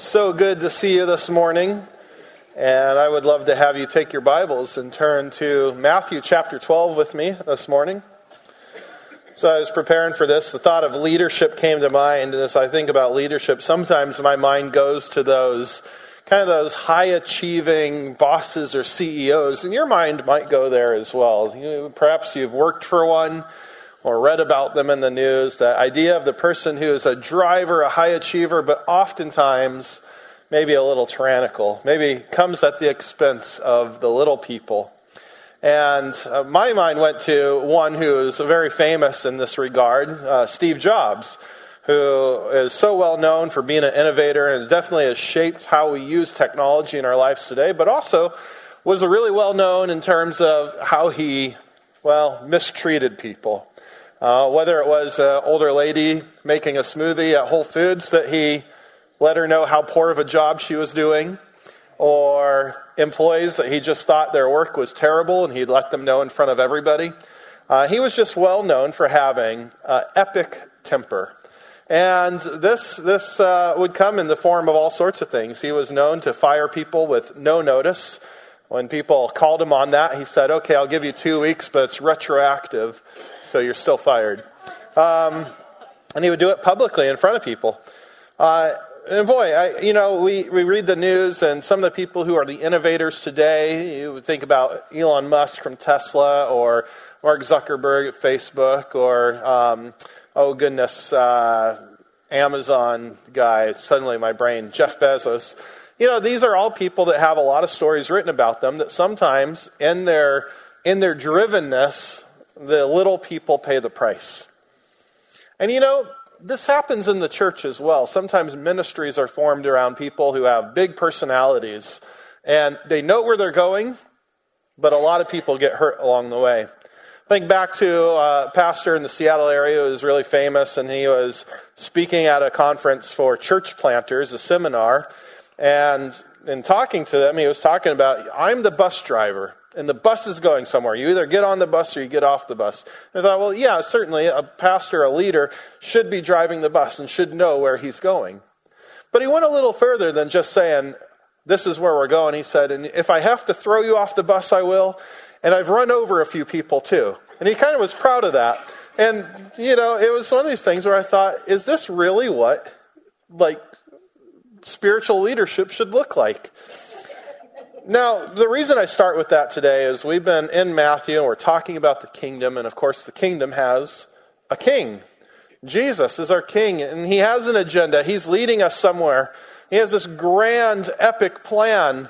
So good to see you this morning. And I would love to have you take your Bibles and turn to Matthew chapter 12 with me this morning. So I was preparing for this. The thought of leadership came to mind. And as I think about leadership, sometimes my mind goes to those kind of those high achieving bosses or CEOs. And your mind might go there as well. You, perhaps you've worked for one or read about them in the news. The idea of the person who is a driver, a high achiever, but oftentimes maybe a little tyrannical, maybe comes at the expense of the little people. And uh, my mind went to one who is very famous in this regard, uh, Steve Jobs, who is so well known for being an innovator and definitely has shaped how we use technology in our lives today, but also was really well known in terms of how he, well, mistreated people. Uh, whether it was an older lady making a smoothie at Whole Foods that he let her know how poor of a job she was doing, or employees that he just thought their work was terrible and he'd let them know in front of everybody. Uh, he was just well known for having uh, epic temper. And this, this uh, would come in the form of all sorts of things. He was known to fire people with no notice. When people called him on that, he said, Okay, I'll give you two weeks, but it's retroactive so you're still fired. Um, and he would do it publicly in front of people. Uh, and boy, I, you know, we, we read the news, and some of the people who are the innovators today, you would think about Elon Musk from Tesla, or Mark Zuckerberg at Facebook, or, um, oh goodness, uh, Amazon guy, suddenly my brain, Jeff Bezos. You know, these are all people that have a lot of stories written about them that sometimes in their, in their drivenness the little people pay the price. And you know, this happens in the church as well. Sometimes ministries are formed around people who have big personalities and they know where they're going, but a lot of people get hurt along the way. Think back to a pastor in the Seattle area who was really famous, and he was speaking at a conference for church planters, a seminar, and in talking to them, he was talking about, I'm the bus driver and the bus is going somewhere. You either get on the bus or you get off the bus. And I thought, well, yeah, certainly a pastor, a leader, should be driving the bus and should know where he's going. But he went a little further than just saying, this is where we're going. He said, and if I have to throw you off the bus, I will. And I've run over a few people too. And he kind of was proud of that. And, you know, it was one of these things where I thought, is this really what, like, spiritual leadership should look like? Now, the reason I start with that today is we've been in Matthew and we're talking about the kingdom, and of course, the kingdom has a king. Jesus is our king, and he has an agenda. He's leading us somewhere. He has this grand, epic plan.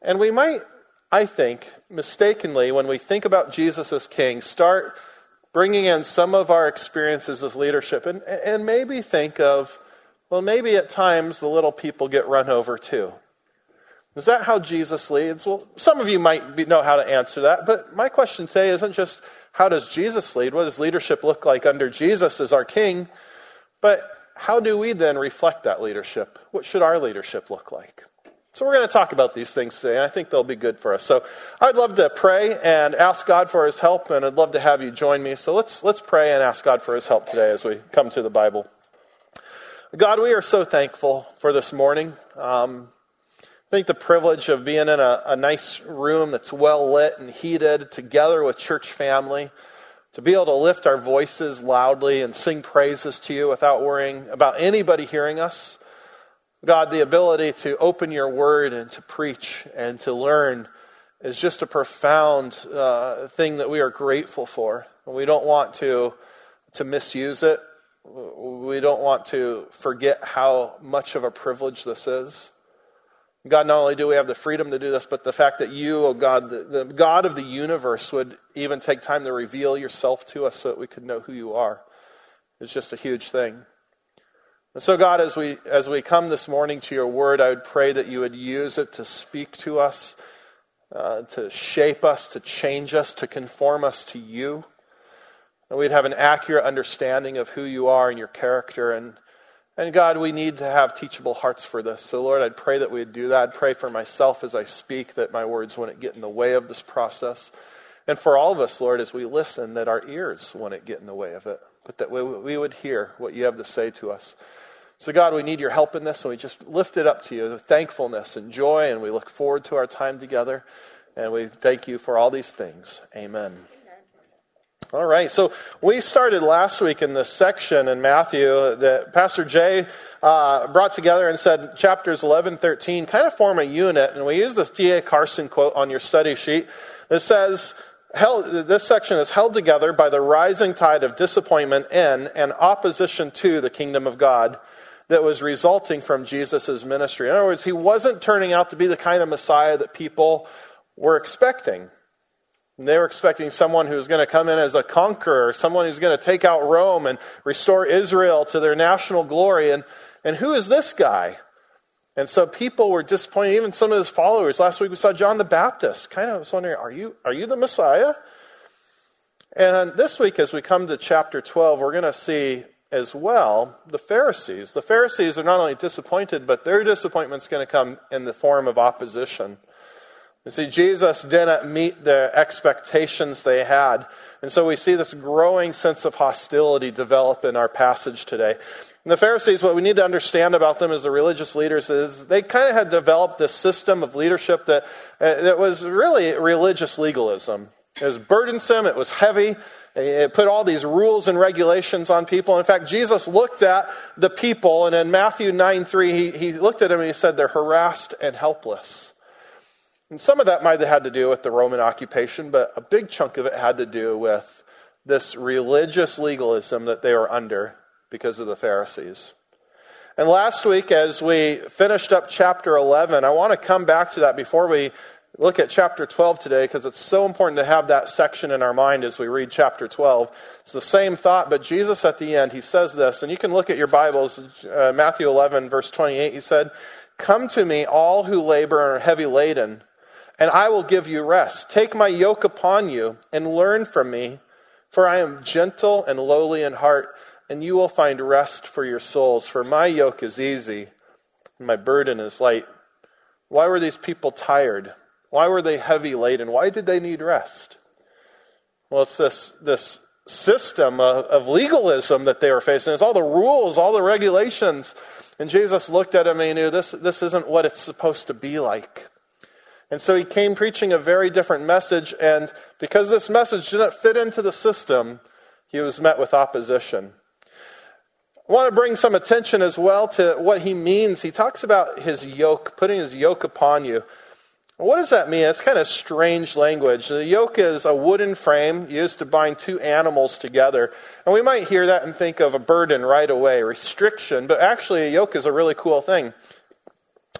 And we might, I think, mistakenly, when we think about Jesus as king, start bringing in some of our experiences as leadership and, and maybe think of, well, maybe at times the little people get run over too. Is that how Jesus leads? Well, some of you might be, know how to answer that, but my question today isn't just how does Jesus lead? What does leadership look like under Jesus as our king? But how do we then reflect that leadership? What should our leadership look like? So we're going to talk about these things today, and I think they'll be good for us. So I'd love to pray and ask God for his help, and I'd love to have you join me. So let's, let's pray and ask God for his help today as we come to the Bible. God, we are so thankful for this morning. Um, I think the privilege of being in a, a nice room that's well lit and heated together with church family, to be able to lift our voices loudly and sing praises to you without worrying about anybody hearing us. God, the ability to open your word and to preach and to learn is just a profound uh, thing that we are grateful for. And we don't want to, to misuse it. We don't want to forget how much of a privilege this is. God, not only do we have the freedom to do this, but the fact that you, oh God, the, the, God of the universe, would even take time to reveal yourself to us so that we could know who you are is just a huge thing. And so, God, as we, as we come this morning to your word, I would pray that you would use it to speak to us, uh, to shape us, to change us, to conform us to you. And we'd have an accurate understanding of who you are and your character and and God, we need to have teachable hearts for this. So, Lord, I'd pray that we'd do that. I'd pray for myself as I speak that my words wouldn't get in the way of this process. And for all of us, Lord, as we listen, that our ears wouldn't get in the way of it, but that we, we would hear what you have to say to us. So, God, we need your help in this, and we just lift it up to you with thankfulness and joy, and we look forward to our time together. And we thank you for all these things. Amen. All right, so we started last week in this section in Matthew that Pastor Jay uh, brought together and said chapters 11, 13 kind of form a unit. And we use this D.A. Carson quote on your study sheet that says, held, this section is held together by the rising tide of disappointment in and opposition to the kingdom of God that was resulting from Jesus' ministry. In other words, he wasn't turning out to be the kind of Messiah that people were expecting. They were expecting someone who was going to come in as a conqueror, someone who's going to take out Rome and restore Israel to their national glory. And, and who is this guy? And so people were disappointed, even some of his followers. Last week we saw John the Baptist. Kind of was wondering, are you, are you the Messiah? And this week, as we come to chapter 12, we're going to see as well the Pharisees. The Pharisees are not only disappointed, but their disappointment is going to come in the form of opposition. You see, Jesus didn't meet the expectations they had. And so we see this growing sense of hostility develop in our passage today. And the Pharisees, what we need to understand about them as the religious leaders is they kind of had developed this system of leadership that, uh, that was really religious legalism. It was burdensome, it was heavy, it put all these rules and regulations on people. In fact, Jesus looked at the people, and in Matthew 9 3, he, he looked at them and he said, They're harassed and helpless. And some of that might have had to do with the Roman occupation, but a big chunk of it had to do with this religious legalism that they were under because of the Pharisees. And last week, as we finished up chapter 11, I want to come back to that before we look at chapter 12 today because it's so important to have that section in our mind as we read chapter 12. It's the same thought, but Jesus at the end, he says this, and you can look at your Bibles, uh, Matthew 11, verse 28. He said, Come to me, all who labor and are heavy laden, and I will give you rest. Take my yoke upon you and learn from me, for I am gentle and lowly in heart, and you will find rest for your souls. For my yoke is easy, and my burden is light. Why were these people tired? Why were they heavy laden? Why did they need rest? Well, it's this, this system of, of legalism that they were facing. It's all the rules, all the regulations. And Jesus looked at them and he knew this, this isn't what it's supposed to be like. And so he came preaching a very different message. And because this message didn't fit into the system, he was met with opposition. I want to bring some attention as well to what he means. He talks about his yoke, putting his yoke upon you. What does that mean? It's kind of strange language. The yoke is a wooden frame used to bind two animals together. And we might hear that and think of a burden right away, restriction, but actually, a yoke is a really cool thing.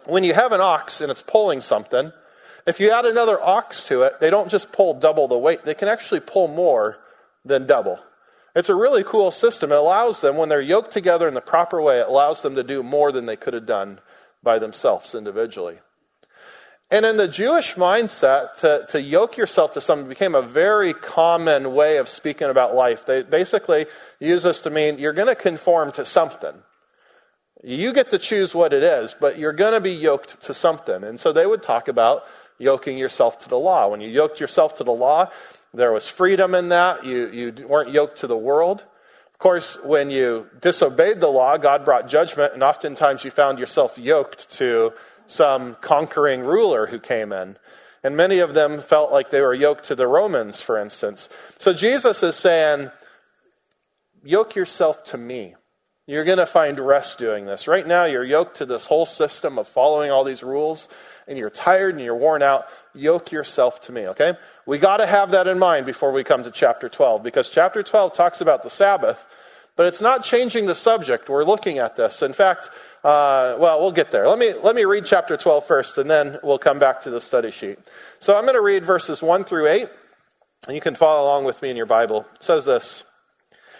When you have an ox and it's pulling something, if you add another ox to it, they don't just pull double the weight, they can actually pull more than double. It's a really cool system. It allows them, when they're yoked together in the proper way, it allows them to do more than they could have done by themselves individually. And in the Jewish mindset, to, to yoke yourself to something became a very common way of speaking about life. They basically use this to mean you're going to conform to something. You get to choose what it is, but you're going to be yoked to something. And so they would talk about yoking yourself to the law. When you yoked yourself to the law, there was freedom in that. You, you weren't yoked to the world. Of course, when you disobeyed the law, God brought judgment, and oftentimes you found yourself yoked to some conquering ruler who came in. And many of them felt like they were yoked to the Romans, for instance. So Jesus is saying, yoke yourself to me. You're going to find rest doing this. Right now, you're yoked to this whole system of following all these rules, and you're tired and you're worn out. Yoke yourself to me, okay? We got to have that in mind before we come to chapter 12, because chapter 12 talks about the Sabbath, but it's not changing the subject. We're looking at this. In fact, uh, well, we'll get there. Let me, let me read chapter 12 first, and then we'll come back to the study sheet. So I'm going to read verses 1 through 8, and you can follow along with me in your Bible. It says this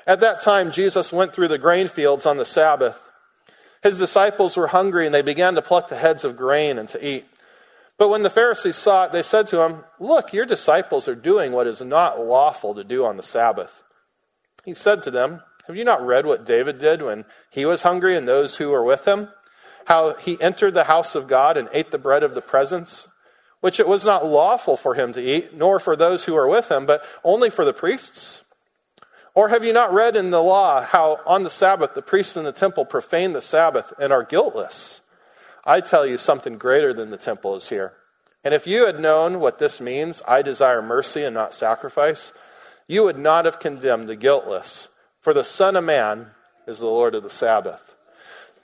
At that time, Jesus went through the grain fields on the Sabbath. His disciples were hungry, and they began to pluck the heads of grain and to eat. But when the Pharisees saw it, they said to him, Look, your disciples are doing what is not lawful to do on the Sabbath. He said to them, have you not read what David did when he was hungry and those who were with him? How he entered the house of God and ate the bread of the presence, which it was not lawful for him to eat, nor for those who were with him, but only for the priests? Or have you not read in the law how on the Sabbath the priests in the temple profane the Sabbath and are guiltless? I tell you, something greater than the temple is here. And if you had known what this means, I desire mercy and not sacrifice, you would not have condemned the guiltless. For the Son of Man is the Lord of the Sabbath.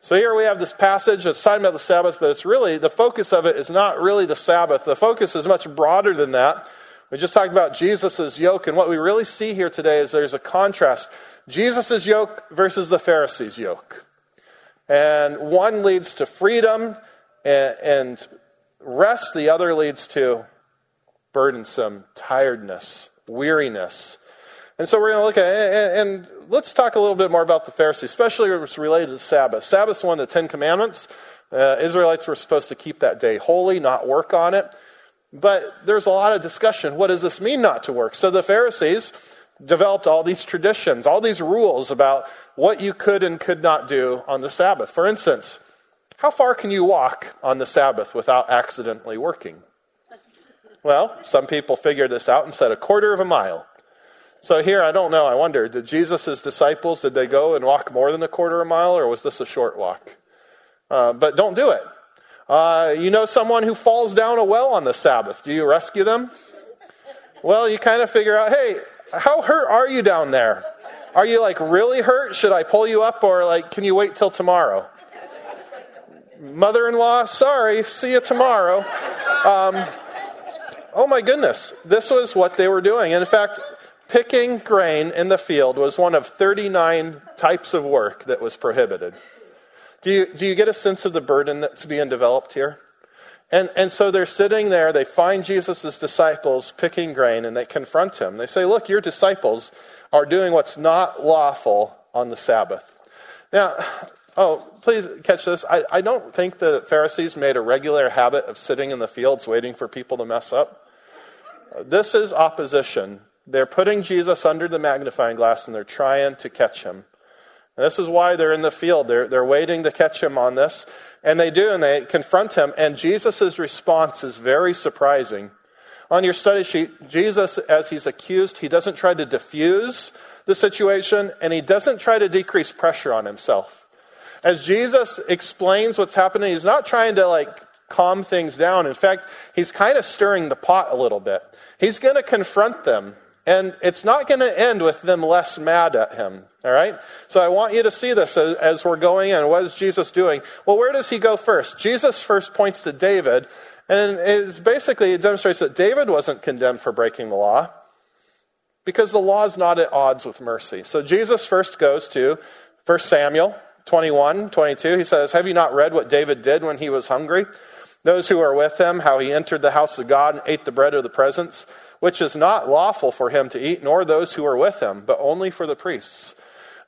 So here we have this passage that's talking about the Sabbath, but it's really, the focus of it is not really the Sabbath. The focus is much broader than that. We just talked about Jesus' yoke, and what we really see here today is there's a contrast. Jesus' yoke versus the Pharisees' yoke. And one leads to freedom and, and rest, the other leads to burdensome, tiredness, weariness. And so we're going to look at and, let's talk a little bit more about the Pharisees, especially what's related to Sabbath. Sabbath's one of the Ten Commandments. Uh, Israelites were supposed to keep that day holy, not work on it. But there's a lot of discussion. What does this mean not to work? So the Pharisees developed all these traditions, all these rules about what you could and could not do on the Sabbath. For instance, how far can you walk on the Sabbath without accidentally working? Well, some people figured this out and said a quarter of a mile. So here, I don't know. I wonder, did Jesus' disciples, did they go and walk more than a quarter of a mile, or was this a short walk? Uh, but don't do it. Uh, you know someone who falls down a well on the Sabbath. Do you rescue them? Well, you kind of figure out, hey, how hurt are you down there? Are you like really hurt? Should I pull you up, or like, can you wait till tomorrow? Mother in law, sorry, see you tomorrow. Um, oh my goodness, this was what they were doing. And in fact, picking grain in the field was one of 39 types of work that was prohibited. Do you, do you get a sense of the burden that's being developed here? And, and so they're sitting there, they find Jesus' disciples picking grain, and they confront him. They say, Look, your disciples are doing what's not lawful on the Sabbath. Now, oh, please catch this. I, I don't think the Pharisees made a regular habit of sitting in the fields waiting for people to mess up. This is opposition. They're putting Jesus under the magnifying glass and they're trying to catch him. And this is why they're in the field. They're, they're waiting to catch him on this. And they do, and they confront him. And Jesus' response is very surprising. On your study sheet, Jesus, as he's accused, he doesn't try to diffuse the situation, and he doesn't try to decrease pressure on himself. As Jesus explains what's happening, he's not trying to like calm things down. In fact, he's kind of stirring the pot a little bit. He's going to confront them and it's not going to end with them less mad at him. All right? So I want you to see this as, as, we're going in. What is Jesus doing? Well, where does he go first? Jesus first points to David, and it's basically it demonstrates that David wasn't condemned for breaking the law because the law is not at odds with mercy. So Jesus first goes to 1 Samuel 21, 22. He says, Have you not read what David did when he was hungry? Those who were with him, how he entered the house of God and ate the bread of the presence which is not lawful for him to eat, nor those who are with him, but only for the priests.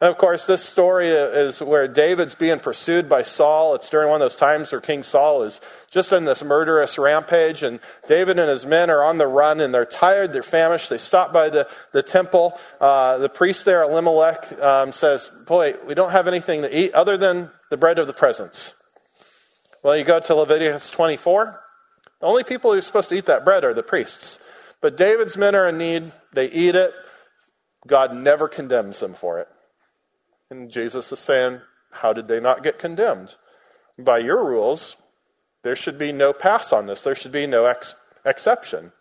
And of course, this story is where David's being pursued by Saul. It's during one of those times where King Saul is just in this murderous rampage, and David and his men are on the run, and they're tired, they're famished. They stop by the, the temple. Uh, the priest there, Elimelech, um, says, Boy, we don't have anything to eat other than the bread of the presence. Well, you go to Leviticus 24. The only people who are supposed to eat that bread are the priests. But David's men are in need. They eat it. God never condemns them for it. And Jesus is saying, How did they not get condemned? By your rules, there should be no pass on this, there should be no ex- exception.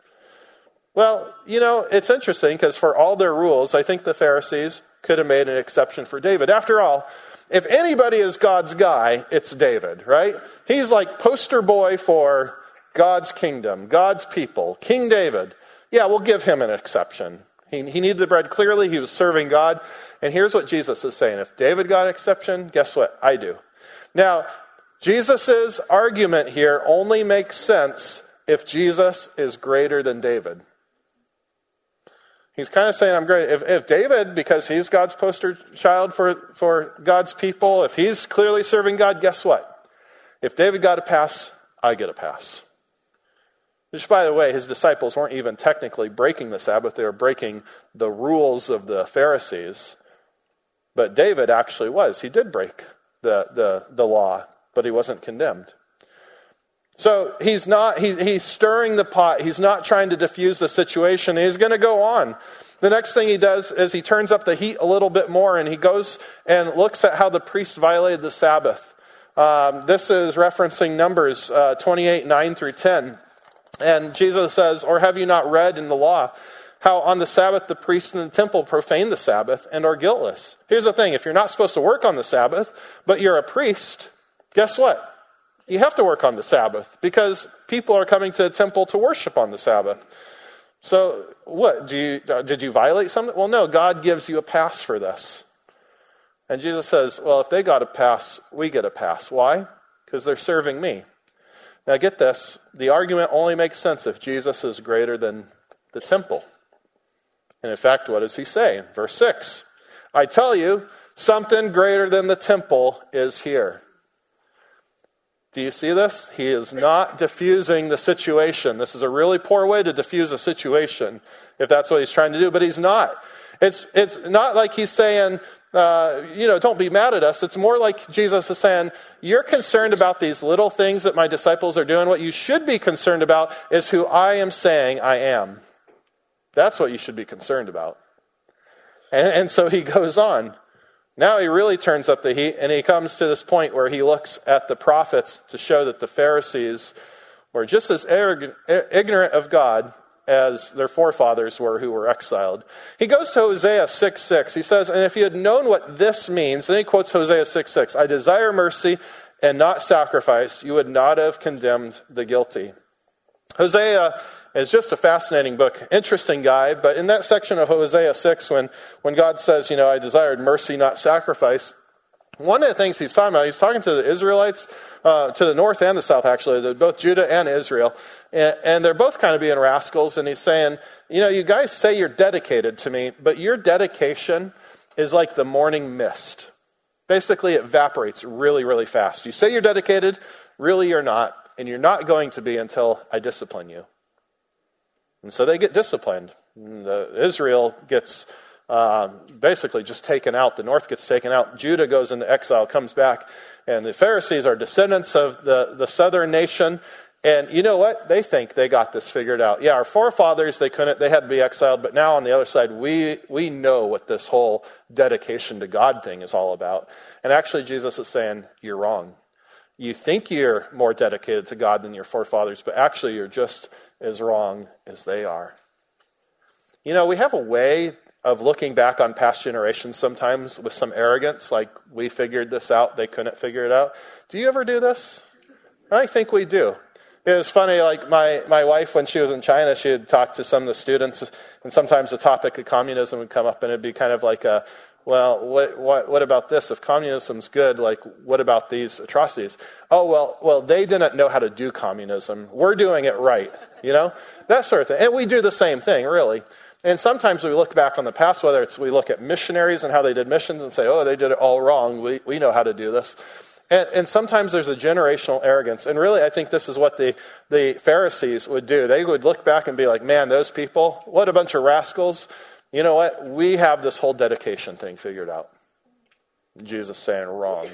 Well, you know, it's interesting because for all their rules, I think the Pharisees could have made an exception for David. After all, if anybody is God's guy, it's David, right? He's like poster boy for God's kingdom, God's people, King David. Yeah, we'll give him an exception. He, he needed the bread clearly, he was serving God. And here's what Jesus is saying if David got an exception, guess what? I do. Now, Jesus' argument here only makes sense if Jesus is greater than David. He's kind of saying, I'm great. If, if, David, because he's God's poster child for, for God's people, if he's clearly serving God, guess what? If David got a pass, I get a pass. Which, by the way, his disciples weren't even technically breaking the Sabbath, they were breaking the rules of the Pharisees. But David actually was. He did break the, the, the law, but he wasn't condemned. So he's not, he, he's stirring the pot. He's not trying to diffuse the situation. He's going to go on. The next thing he does is he turns up the heat a little bit more and he goes and looks at how the priest violated the Sabbath. Um, this is referencing Numbers uh, 28 9 through 10. And Jesus says, Or have you not read in the law how on the Sabbath the priests in the temple profane the Sabbath and are guiltless? Here's the thing if you're not supposed to work on the Sabbath, but you're a priest, guess what? You have to work on the Sabbath because people are coming to the temple to worship on the Sabbath. So, what? Do you, uh, did you violate something? Well, no, God gives you a pass for this. And Jesus says, Well, if they got a pass, we get a pass. Why? Because they're serving me. Now, get this the argument only makes sense if Jesus is greater than the temple. And in fact, what does he say? Verse 6 I tell you, something greater than the temple is here. Do you see this? He is not diffusing the situation. This is a really poor way to diffuse a situation, if that's what he's trying to do, but he's not. It's, it's not like he's saying, uh, you know, don't be mad at us. It's more like Jesus is saying, You're concerned about these little things that my disciples are doing. What you should be concerned about is who I am saying I am. That's what you should be concerned about. And, and so he goes on. Now he really turns up the heat, and he comes to this point where he looks at the prophets to show that the Pharisees were just as ignorant of God as their forefathers were who were exiled. He goes to Hosea 6 6. He says, And if you had known what this means, then he quotes Hosea 6 6 I desire mercy and not sacrifice, you would not have condemned the guilty. Hosea is just a fascinating book. Interesting guy, but in that section of Hosea 6, when, when God says, You know, I desired mercy, not sacrifice, one of the things he's talking about, he's talking to the Israelites, uh, to the north and the south, actually, both Judah and Israel. And, and they're both kind of being rascals. And he's saying, you know, you guys say you're dedicated to me, but your dedication is like the morning mist. Basically, it evaporates really, really fast. You say you're dedicated, really you're not. And you're not going to be until I discipline you. And so they get disciplined. The, Israel gets uh, basically just taken out. The north gets taken out. Judah goes into exile, comes back. And the Pharisees are descendants of the, the southern nation. And you know what? They think they got this figured out. Yeah, our forefathers, they couldn't, they had to be exiled. But now on the other side, we, we know what this whole dedication to God thing is all about. And actually, Jesus is saying, you're wrong. You think you're more dedicated to God than your forefathers, but actually, you're just as wrong as they are. You know, we have a way of looking back on past generations sometimes with some arrogance, like we figured this out, they couldn't figure it out. Do you ever do this? I think we do. It was funny, like my, my wife, when she was in China, she would talk to some of the students, and sometimes the topic of communism would come up, and it'd be kind of like a, well, what, what, what about this? If communism's good, like, what about these atrocities? Oh, well, well, they didn't know how to do communism. We're doing it right, you know? That sort of thing. And we do the same thing, really. And sometimes we look back on the past, whether it's we look at missionaries and how they did missions and say, oh, they did it all wrong. We, we know how to do this. And, and, sometimes there's a generational arrogance. And really, I think this is what the, the Pharisees would do. They would look back and be like, man, those people, what a bunch of rascals. You know what? We have this whole dedication thing figured out. Jesus saying, wrong.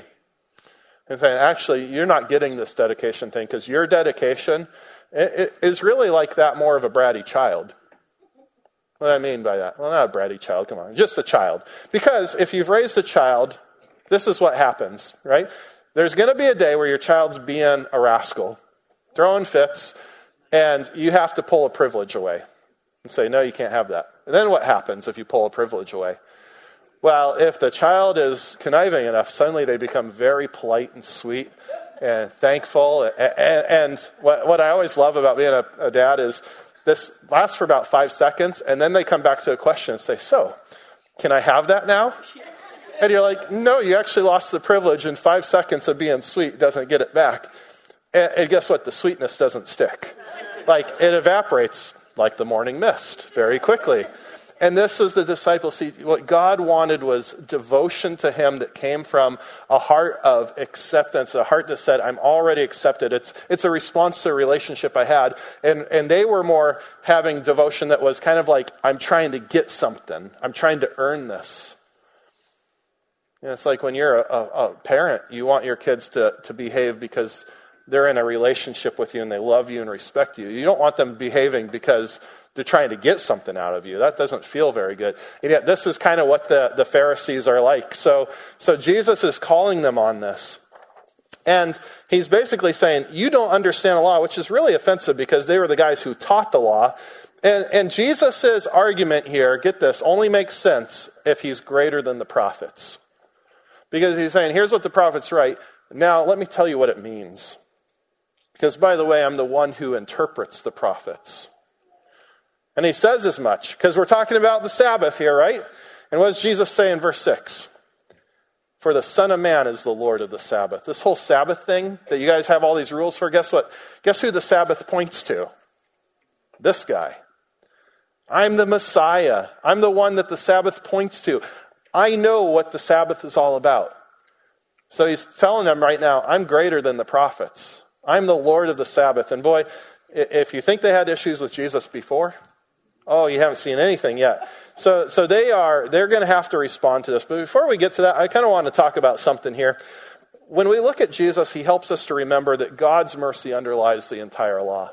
And saying, actually, you're not getting this dedication thing because your dedication is really like that more of a bratty child. What do I mean by that? Well, not a bratty child, come on, just a child. Because if you've raised a child, this is what happens, right? There's going to be a day where your child's being a rascal, throwing fits, and you have to pull a privilege away and say, no, you can't have that. And then what happens if you pull a privilege away? Well, if the child is conniving enough, suddenly they become very polite and sweet and thankful. And, and what, what I always love about being a, a dad is this lasts for about five seconds, and then they come back to a question and say, So, can I have that now? And you're like, No, you actually lost the privilege, and five seconds of being sweet doesn't get it back. And, and guess what? The sweetness doesn't stick. Like, it evaporates like the morning mist very quickly. And this is the disciples. See, what God wanted was devotion to Him that came from a heart of acceptance, a heart that said, I'm already accepted. It's, it's a response to a relationship I had. And, and they were more having devotion that was kind of like, I'm trying to get something, I'm trying to earn this. And it's like when you're a, a, a parent, you want your kids to, to behave because they're in a relationship with you and they love you and respect you. You don't want them behaving because they're trying to get something out of you. That doesn't feel very good. And yet, this is kind of what the, the Pharisees are like. So, so Jesus is calling them on this. And he's basically saying, You don't understand the law, which is really offensive because they were the guys who taught the law. And, and Jesus' argument here, get this, only makes sense if he's greater than the prophets. Because he's saying, Here's what the prophets write. Now, let me tell you what it means. Because, by the way, I'm the one who interprets the prophets. And he says as much, because we're talking about the Sabbath here, right? And what does Jesus say in verse 6? For the Son of Man is the Lord of the Sabbath. This whole Sabbath thing that you guys have all these rules for, guess what? Guess who the Sabbath points to? This guy. I'm the Messiah. I'm the one that the Sabbath points to. I know what the Sabbath is all about. So he's telling them right now, I'm greater than the prophets. I'm the Lord of the Sabbath. And boy, if you think they had issues with Jesus before, oh, you haven't seen anything yet. So, so they are, they're going to have to respond to this. But before we get to that, I kind of want to talk about something here. When we look at Jesus, he helps us to remember that God's mercy underlies the entire law.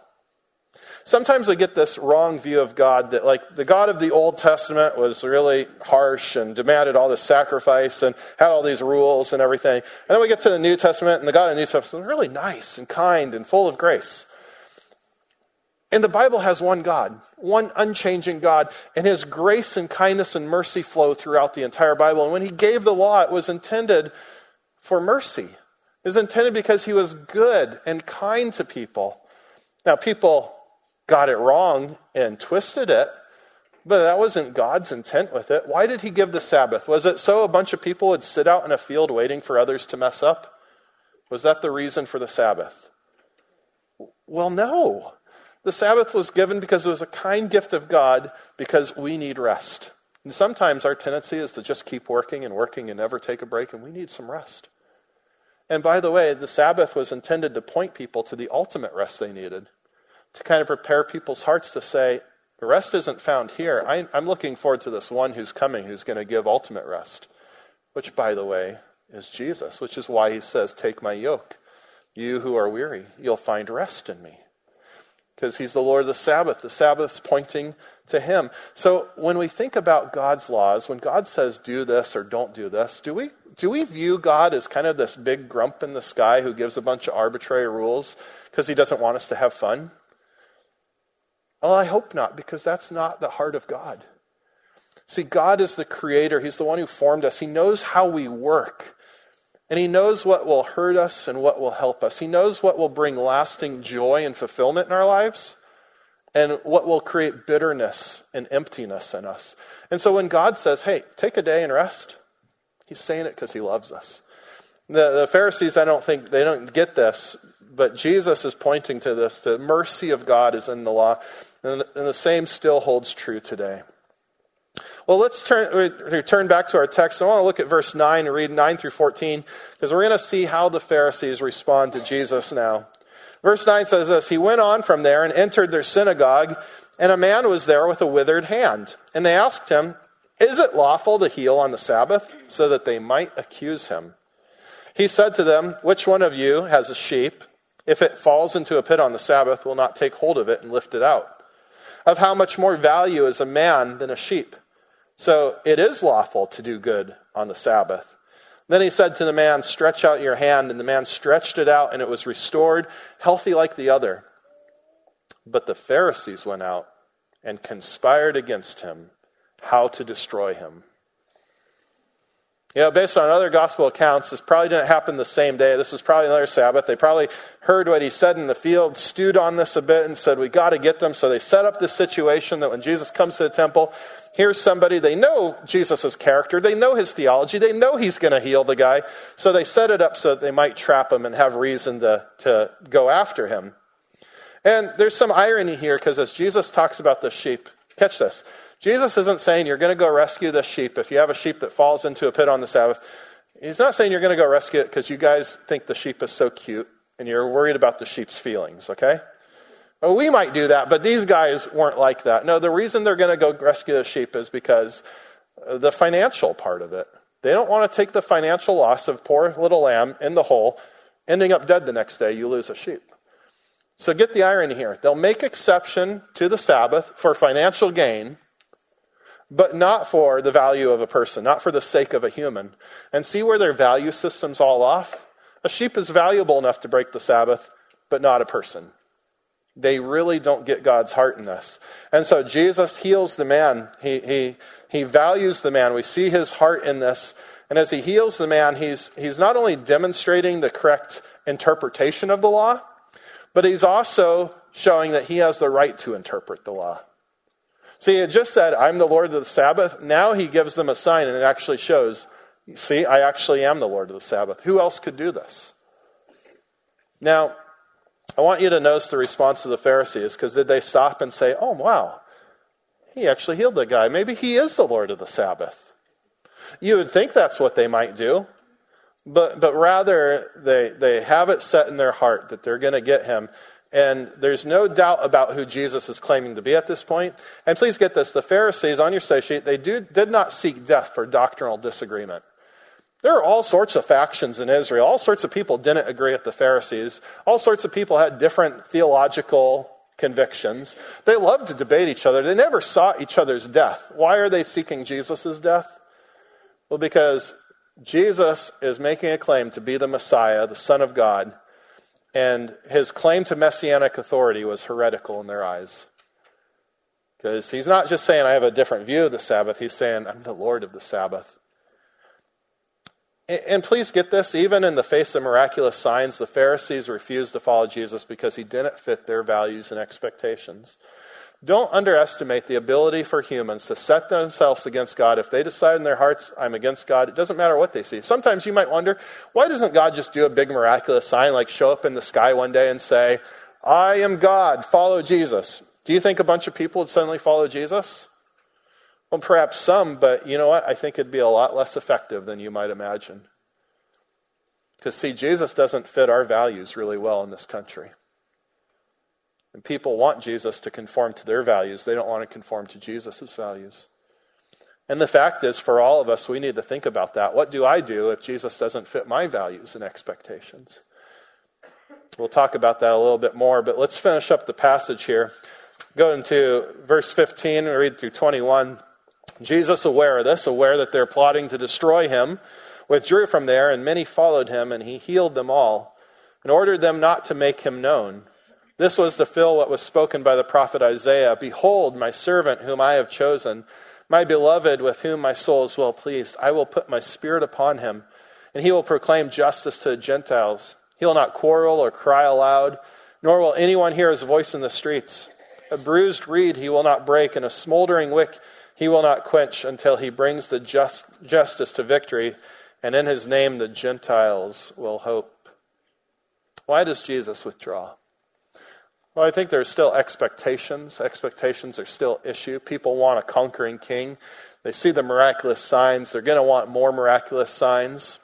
Sometimes we get this wrong view of God that, like, the God of the Old Testament was really harsh and demanded all this sacrifice and had all these rules and everything. And then we get to the New Testament, and the God of the New Testament is really nice and kind and full of grace. And the Bible has one God, one unchanging God, and his grace and kindness and mercy flow throughout the entire Bible. And when he gave the law, it was intended for mercy. It was intended because he was good and kind to people. Now, people got it wrong and twisted it, but that wasn't God's intent with it. Why did he give the Sabbath? Was it so a bunch of people would sit out in a field waiting for others to mess up? Was that the reason for the Sabbath? Well, no. The Sabbath was given because it was a kind gift of God because we need rest. And sometimes our tendency is to just keep working and working and never take a break, and we need some rest. And by the way, the Sabbath was intended to point people to the ultimate rest they needed, to kind of prepare people's hearts to say, rest isn't found here. I, am looking forward to this one who's coming who's going to give ultimate rest, which, by the way, is Jesus, which is why he says, Take my yoke. You who are weary, you'll find rest in me because he's the Lord of the Sabbath. The Sabbath's pointing to him. So when we think about God's laws, when God says do this or don't do this, do we do we view God as kind of this big grump in the sky who gives a bunch of arbitrary rules because he doesn't want us to have fun? Well, I hope not, because that's not the heart of God. See, God is the creator. He's the one who formed us. He knows how we work. And He knows what will hurt us and what will help us. He knows what will bring lasting joy and fulfillment in our lives and what will create bitterness and emptiness in us. And so when God says, hey, take a day and rest, He's saying it because He loves us. The, the Pharisees, I don't think, they don't get this, but Jesus is pointing to this. The mercy of God is in the law. And, and the same still holds true today. Well, let's turn, uh, return back to our text. I want to look at verse 9 and read 9 through 14 because we're going to see how the Pharisees respond to Jesus now. Verse 9 says this He went on from there and entered their synagogue, and a man was there with a withered hand. And they asked him, Is it lawful to heal on the Sabbath? so that they might accuse him. He said to them, Which one of you has a sheep? If it falls into a pit on the Sabbath, will not take hold of it and lift it out? Of how much more value is a man than a sheep? So it is lawful to do good on the Sabbath. Then he said to the man, Stretch out your hand. And the man stretched it out, and it was restored, healthy like the other. But the Pharisees went out and conspired against him how to destroy him. You know, based on other gospel accounts, this probably didn't happen the same day. This was probably another Sabbath. They probably heard what he said in the field, stewed on this a bit, and said, We got to get them. So they set up this situation that when Jesus comes to the temple, here's somebody, they know Jesus' character, they know his theology, they know he's going to heal the guy. So they set it up so that they might trap him and have reason to, to go after him. And there's some irony here because as Jesus talks about the sheep, catch this. Jesus isn't saying you're going to go rescue the sheep if you have a sheep that falls into a pit on the Sabbath. He's not saying you're going to go rescue it because you guys think the sheep is so cute and you're worried about the sheep's feelings, okay? Well, we might do that, but these guys weren't like that. No, the reason they're going to go rescue the sheep is because uh, the financial part of it. They don't want to take the financial loss of poor little lamb in the hole ending up dead the next day, you lose a sheep. So get the irony here. They'll make exception to the Sabbath for financial gain, but not for the value of a person, not for the sake of a human. And see where their value system's all off? A sheep is valuable enough to break the Sabbath, but not a person. They really don't get God's heart in this. And so Jesus heals the man. He, he, he values the man. We see his heart in this. And as he heals the man, he's, he's not only demonstrating the correct interpretation of the law, but he's also showing that he has the right to interpret the law. See, he had just said, I'm the Lord of the Sabbath. Now he gives them a sign, and it actually shows, see, I actually am the Lord of the Sabbath. Who else could do this? Now, I want you to notice the response of the Pharisees, because did they stop and say, oh, wow, he actually healed the guy. Maybe he is the Lord of the Sabbath. You would think that's what they might do. But, but rather, they, they have it set in their heart that they're going to get him. And there's no doubt about who Jesus is claiming to be at this point. And please get this the Pharisees on your study sheet, they do, did not seek death for doctrinal disagreement. There are all sorts of factions in Israel. All sorts of people didn't agree with the Pharisees. All sorts of people had different theological convictions. They loved to debate each other. They never sought each other's death. Why are they seeking Jesus' death? Well, because Jesus is making a claim to be the Messiah, the Son of God, and his claim to messianic authority was heretical in their eyes. Because he's not just saying, I have a different view of the Sabbath, he's saying, I'm the Lord of the Sabbath. And please get this, even in the face of miraculous signs, the Pharisees refused to follow Jesus because he didn't fit their values and expectations. Don't underestimate the ability for humans to set themselves against God. If they decide in their hearts, I'm against God, it doesn't matter what they see. Sometimes you might wonder, why doesn't God just do a big miraculous sign, like show up in the sky one day and say, I am God, follow Jesus? Do you think a bunch of people would suddenly follow Jesus? Well, perhaps some, but you know what? I think it'd be a lot less effective than you might imagine. Because, see, Jesus doesn't fit our values really well in this country. And people want Jesus to conform to their values. They don't want to conform to Jesus' values. And the fact is, for all of us, we need to think about that. What do I do if Jesus doesn't fit my values and expectations? We'll talk about that a little bit more, but let's finish up the passage here. Go into verse 15 and read through 21. Jesus, aware of this, aware that they're plotting to destroy him, withdrew from there, and many followed him, and he healed them all, and ordered them not to make him known this was to fill what was spoken by the prophet Isaiah Behold, my servant whom I have chosen, my beloved with whom my soul is well pleased. I will put my spirit upon him, and he will proclaim justice to the Gentiles. He will not quarrel or cry aloud, nor will anyone hear his voice in the streets. A bruised reed he will not break, and a smoldering wick he will not quench until he brings the just, justice to victory, and in his name the Gentiles will hope. Why does Jesus withdraw? Well, I think there's still expectations. Expectations are still issue. People want a conquering king. They see the miraculous signs. They're going to want more miraculous signs.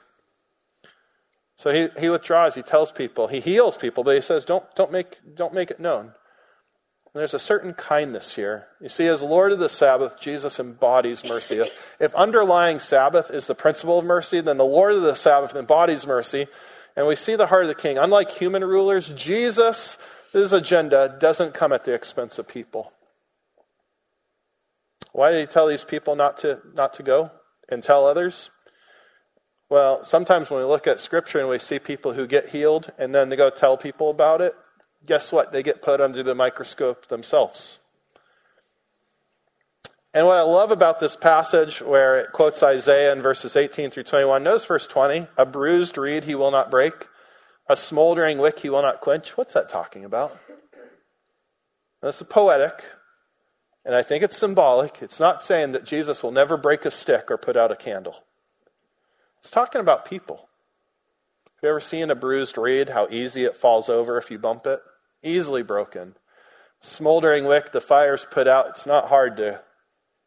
So he, he withdraws. He tells people. He heals people, but he says, don't, don't, make, don't make it known. And there's a certain kindness here. You see, as Lord of the Sabbath, Jesus embodies mercy. If, if underlying Sabbath is the principle of mercy, then the Lord of the Sabbath embodies mercy. And we see the heart of the king. Unlike human rulers, Jesus agenda doesn't come at the expense of people. Why did he tell these people not to, not to go and tell others? Well, sometimes when we look at Scripture and we see people who get healed and then they go tell people about it, guess what? They get put under the microscope themselves. And what I love about this passage, where it quotes Isaiah in verses 18 through 21, notice verse 20 a bruised reed he will not break, a smoldering wick he will not quench. What's that talking about? That's poetic, and I think it's symbolic. It's not saying that Jesus will never break a stick or put out a candle. It's talking about people. Have you ever seen a bruised reed, how easy it falls over if you bump it? Easily broken. Smoldering wick, the fire's put out. It's not hard to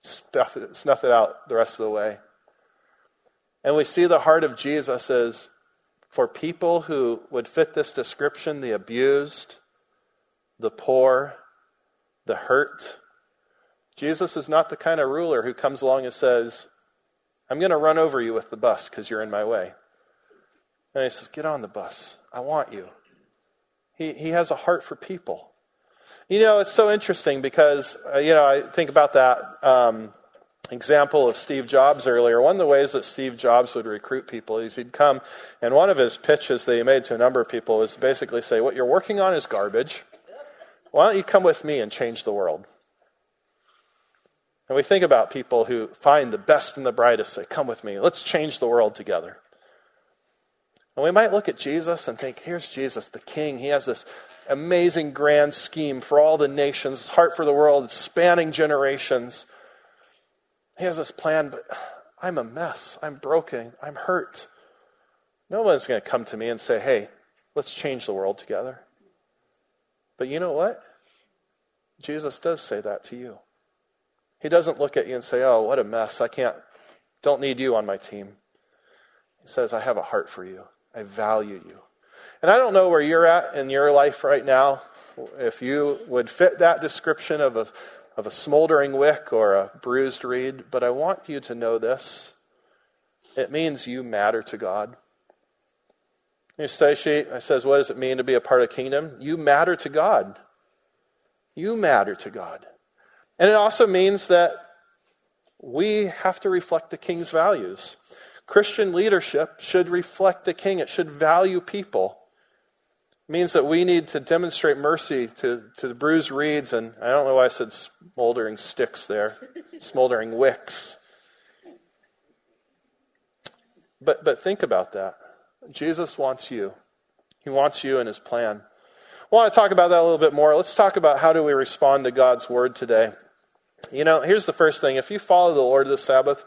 stuff it, snuff it out the rest of the way. And we see the heart of Jesus as for people who would fit this description the abused, the poor, the hurt. Jesus is not the kind of ruler who comes along and says, I'm going to run over you with the bus because you're in my way. And he says, Get on the bus. I want you. He, he has a heart for people. You know, it's so interesting because, uh, you know, I think about that um, example of Steve Jobs earlier. One of the ways that Steve Jobs would recruit people is he'd come, and one of his pitches that he made to a number of people was basically say, What you're working on is garbage. Why don't you come with me and change the world? And we think about people who find the best and the brightest, say, Come with me, let's change the world together. And we might look at Jesus and think, Here's Jesus, the King. He has this amazing grand scheme for all the nations, his heart for the world, spanning generations. He has this plan, but I'm a mess. I'm broken. I'm hurt. No one's going to come to me and say, Hey, let's change the world together. But you know what? Jesus does say that to you. He doesn't look at you and say, Oh, what a mess. I can't, don't need you on my team. He says, I have a heart for you. I value you. And I don't know where you're at in your life right now, if you would fit that description of a, of a smoldering wick or a bruised reed, but I want you to know this. It means you matter to God. Your study sheet it says, What does it mean to be a part of kingdom? You matter to God. You matter to God. And it also means that we have to reflect the king's values. Christian leadership should reflect the king, it should value people. It means that we need to demonstrate mercy to, to the bruised reeds, and I don't know why I said smoldering sticks there, smoldering wicks. But, but think about that. Jesus wants you. He wants you in his plan. I want to talk about that a little bit more. Let's talk about how do we respond to God's word today. You know, here's the first thing. If you follow the Lord of the Sabbath,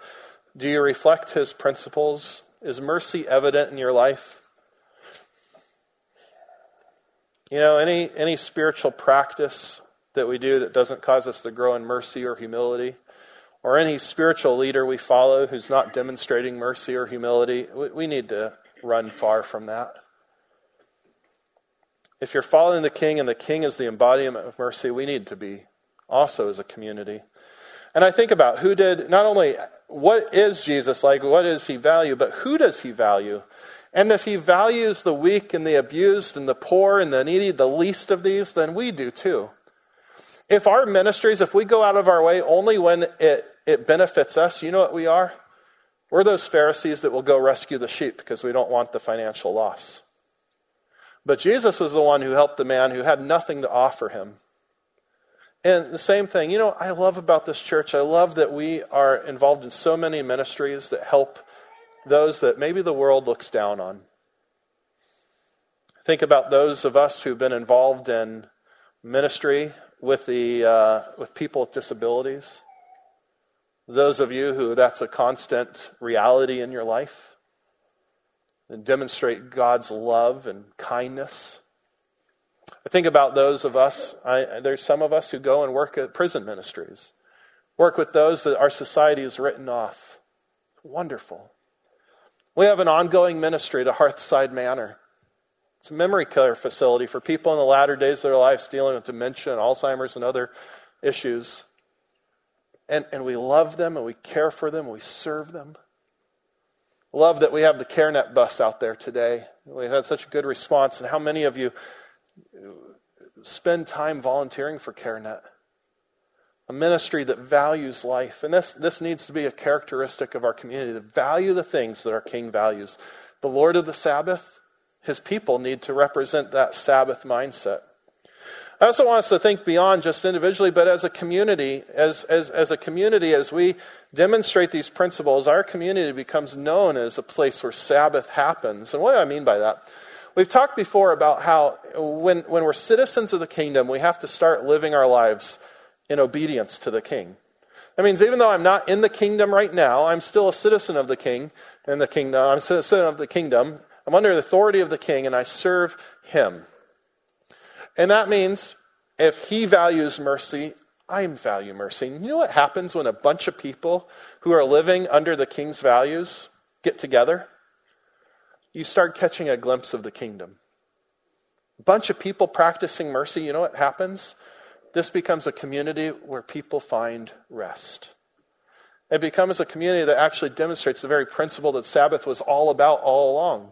do you reflect his principles? Is mercy evident in your life? You know, any, any spiritual practice that we do that doesn't cause us to grow in mercy or humility, or any spiritual leader we follow who's not demonstrating mercy or humility, we, we need to run far from that. If you're following the king and the king is the embodiment of mercy, we need to be also as a community. And I think about who did, not only what is Jesus like, what does he value, but who does he value? And if he values the weak and the abused and the poor and the needy, the least of these, then we do too. If our ministries, if we go out of our way only when it, it benefits us, you know what we are? We're those Pharisees that will go rescue the sheep because we don't want the financial loss. But Jesus was the one who helped the man who had nothing to offer him. And the same thing, you know, I love about this church, I love that we are involved in so many ministries that help those that maybe the world looks down on. Think about those of us who've been involved in ministry with, the, uh, with people with disabilities. Those of you who that's a constant reality in your life. And demonstrate God's love and kindness. I think about those of us, I, there's some of us who go and work at prison ministries, work with those that our society has written off. Wonderful. We have an ongoing ministry to Hearthside Manor. It's a memory care facility for people in the latter days of their lives dealing with dementia and Alzheimer's and other issues. And, and we love them and we care for them and we serve them. Love that we have the CareNet bus out there today. We've had such a good response. And how many of you spend time volunteering for CareNet? a ministry that values life. And this, this needs to be a characteristic of our community to value the things that our King values. The Lord of the Sabbath, his people need to represent that Sabbath mindset. I also want us to think beyond just individually, but as a community, as, as, as a community, as we demonstrate these principles, our community becomes known as a place where Sabbath happens. And what do I mean by that? We've talked before about how when, when we're citizens of the kingdom, we have to start living our lives in obedience to the king. That means even though I'm not in the kingdom right now, I'm still a citizen of the king and the kingdom. I'm a citizen of the kingdom. I'm under the authority of the king and I serve him. And that means if he values mercy, I value mercy. And you know what happens when a bunch of people who are living under the king's values get together? You start catching a glimpse of the kingdom. A bunch of people practicing mercy, you know what happens? This becomes a community where people find rest. It becomes a community that actually demonstrates the very principle that Sabbath was all about all along.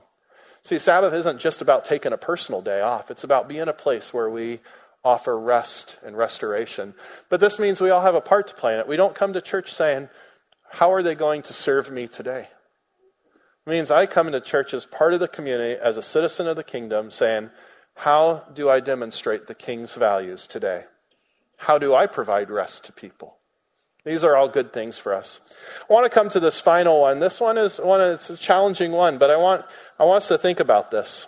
See, Sabbath isn't just about taking a personal day off, it's about being a place where we offer rest and restoration. But this means we all have a part to play in it. We don't come to church saying, How are they going to serve me today? It means I come into church as part of the community, as a citizen of the kingdom, saying, How do I demonstrate the king's values today? How do I provide rest to people? These are all good things for us. I want to come to this final one. This one is one it's a challenging one, but I want I want us to think about this.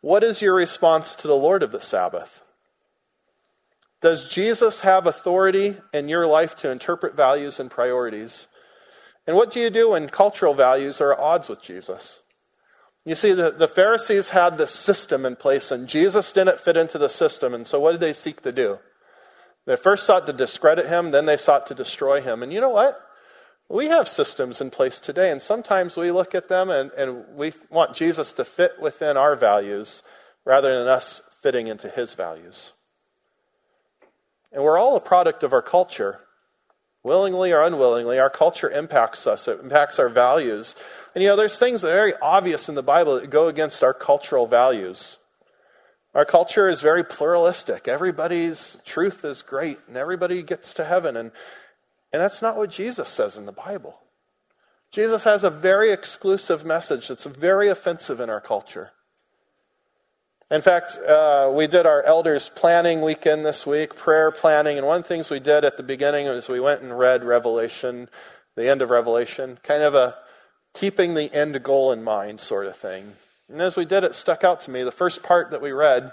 What is your response to the Lord of the Sabbath? Does Jesus have authority in your life to interpret values and priorities? And what do you do when cultural values are at odds with Jesus? You see, the, the Pharisees had this system in place, and Jesus didn't fit into the system. And so, what did they seek to do? They first sought to discredit him, then they sought to destroy him. And you know what? We have systems in place today, and sometimes we look at them and, and we want Jesus to fit within our values rather than us fitting into his values. And we're all a product of our culture. Willingly or unwillingly, our culture impacts us, it impacts our values. And you know, there's things that are very obvious in the Bible that go against our cultural values. Our culture is very pluralistic. Everybody's truth is great, and everybody gets to heaven. And, and that's not what Jesus says in the Bible. Jesus has a very exclusive message that's very offensive in our culture. In fact, uh, we did our elders planning weekend this week, prayer planning, and one of the things we did at the beginning was we went and read Revelation, the end of Revelation, kind of a keeping the end goal in mind sort of thing. And as we did, it stuck out to me. The first part that we read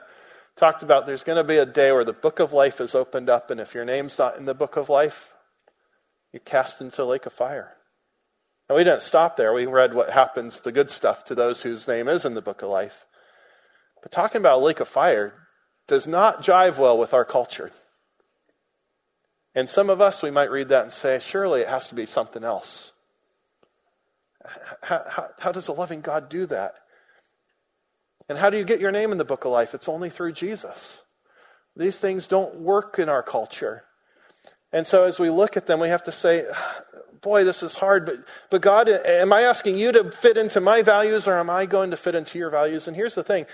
talked about there's going to be a day where the book of life is opened up, and if your name's not in the book of life, you're cast into a lake of fire. And we didn't stop there. We read what happens, the good stuff, to those whose name is in the book of life. But talking about a lake of fire does not jive well with our culture. And some of us, we might read that and say, surely it has to be something else. How, how, how does a loving God do that? And how do you get your name in the book of life? It's only through Jesus. These things don't work in our culture. And so as we look at them, we have to say, boy, this is hard, but, but God, am I asking you to fit into my values or am I going to fit into your values? And here's the thing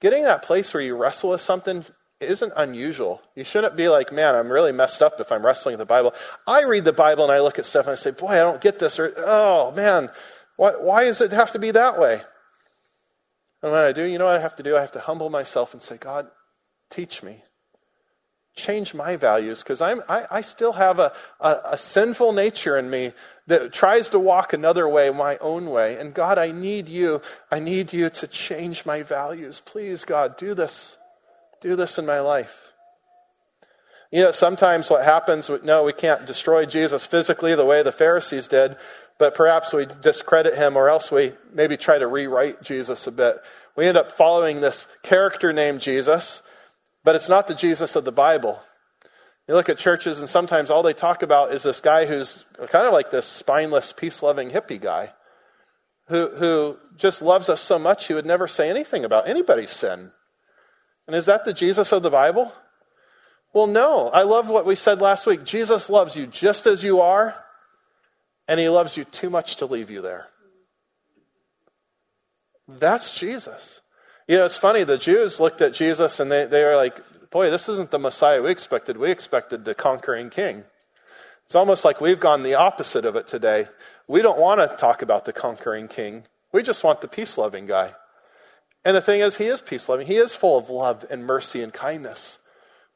getting that place where you wrestle with something isn't unusual. You shouldn't be like, man, I'm really messed up if I'm wrestling with the Bible. I read the Bible and I look at stuff and I say, boy, I don't get this, or oh, man, why, why does it have to be that way? And when I do, you know what I have to do? I have to humble myself and say, God, teach me. Change my values because I, I still have a, a, a sinful nature in me that tries to walk another way, my own way. And God, I need you. I need you to change my values. Please, God, do this. Do this in my life. You know, sometimes what happens, no, we can't destroy Jesus physically the way the Pharisees did, but perhaps we discredit him or else we maybe try to rewrite Jesus a bit. We end up following this character named Jesus, but it's not the Jesus of the Bible. You look at churches, and sometimes all they talk about is this guy who's kind of like this spineless, peace loving hippie guy who, who just loves us so much he would never say anything about anybody's sin. And is that the Jesus of the Bible? Well, no. I love what we said last week. Jesus loves you just as you are and he loves you too much to leave you there. That's Jesus. You know, it's funny, the Jews looked at Jesus and they, they were like, boy, this isn't the Messiah we expected. We expected the conquering king. It's almost like we've gone the opposite of it today. We don't want to talk about the conquering king. We just want the peace loving guy. And the thing is, he is peace loving. He is full of love and mercy and kindness,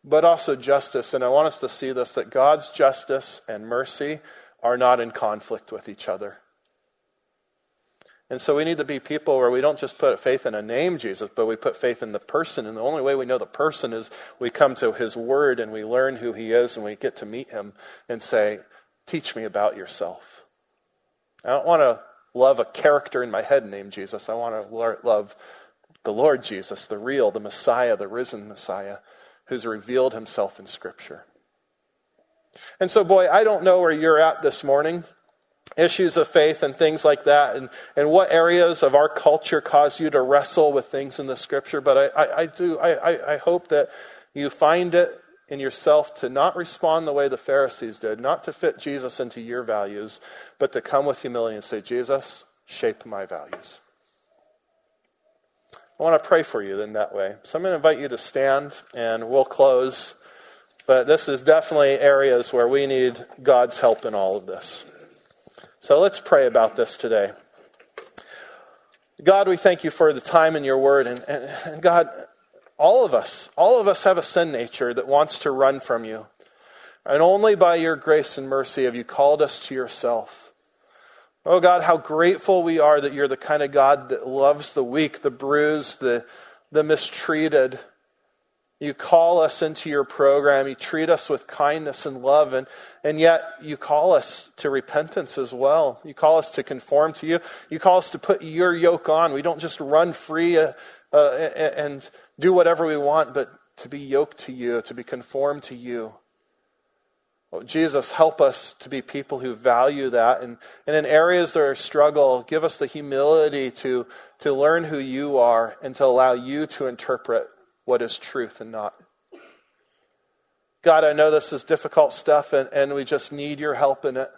but also justice. And I want us to see this that God's justice and mercy are not in conflict with each other. And so we need to be people where we don't just put faith in a name, Jesus, but we put faith in the person. And the only way we know the person is we come to his word and we learn who he is and we get to meet him and say, Teach me about yourself. I don't want to love a character in my head named Jesus. I want to love the Lord Jesus, the real, the Messiah, the risen Messiah, who's revealed himself in Scripture. And so, boy, I don't know where you're at this morning. Issues of faith and things like that, and, and what areas of our culture cause you to wrestle with things in the scripture. But I, I, I do, I, I hope that you find it in yourself to not respond the way the Pharisees did, not to fit Jesus into your values, but to come with humility and say, Jesus, shape my values. I want to pray for you in that way. So I'm going to invite you to stand and we'll close. But this is definitely areas where we need God's help in all of this. So let's pray about this today. God, we thank you for the time in your word. And, and, and, God, all of us, all of us have a sin nature that wants to run from you. And only by your grace and mercy have you called us to yourself. Oh God, how grateful we are that you're the kind of God that loves the weak, the bruised, the, the mistreated. You call us into your program. You treat us with kindness and love. And, and yet you call us to repentance as well. You call us to conform to you. You call us to put your yoke on. We don't just run free uh, uh, and do whatever we want, but to be yoked to you, to be conformed to you. Oh, Jesus, help us to be people who value that. And, and in areas that are struggle, give us the humility to, to learn who you are and to allow you to interpret what is truth and not. God, I know this is difficult stuff and, and we just need your help in it.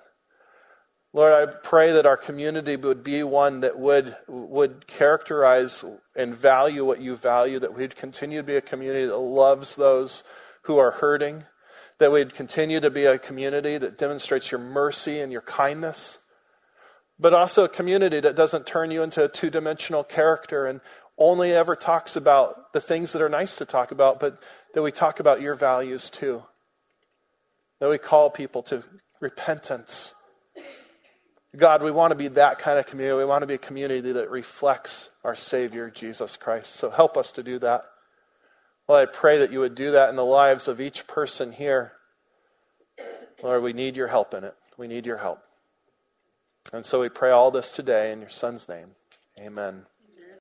Lord, I pray that our community would be one that would, would characterize and value what you value, that we'd continue to be a community that loves those who are hurting that we'd continue to be a community that demonstrates your mercy and your kindness, but also a community that doesn't turn you into a two dimensional character and only ever talks about the things that are nice to talk about, but that we talk about your values too. That we call people to repentance. God, we want to be that kind of community. We want to be a community that reflects our Savior, Jesus Christ. So help us to do that. Well, I pray that you would do that in the lives of each person here. Lord, we need your help in it. We need your help. And so we pray all this today in your Son's name. Amen.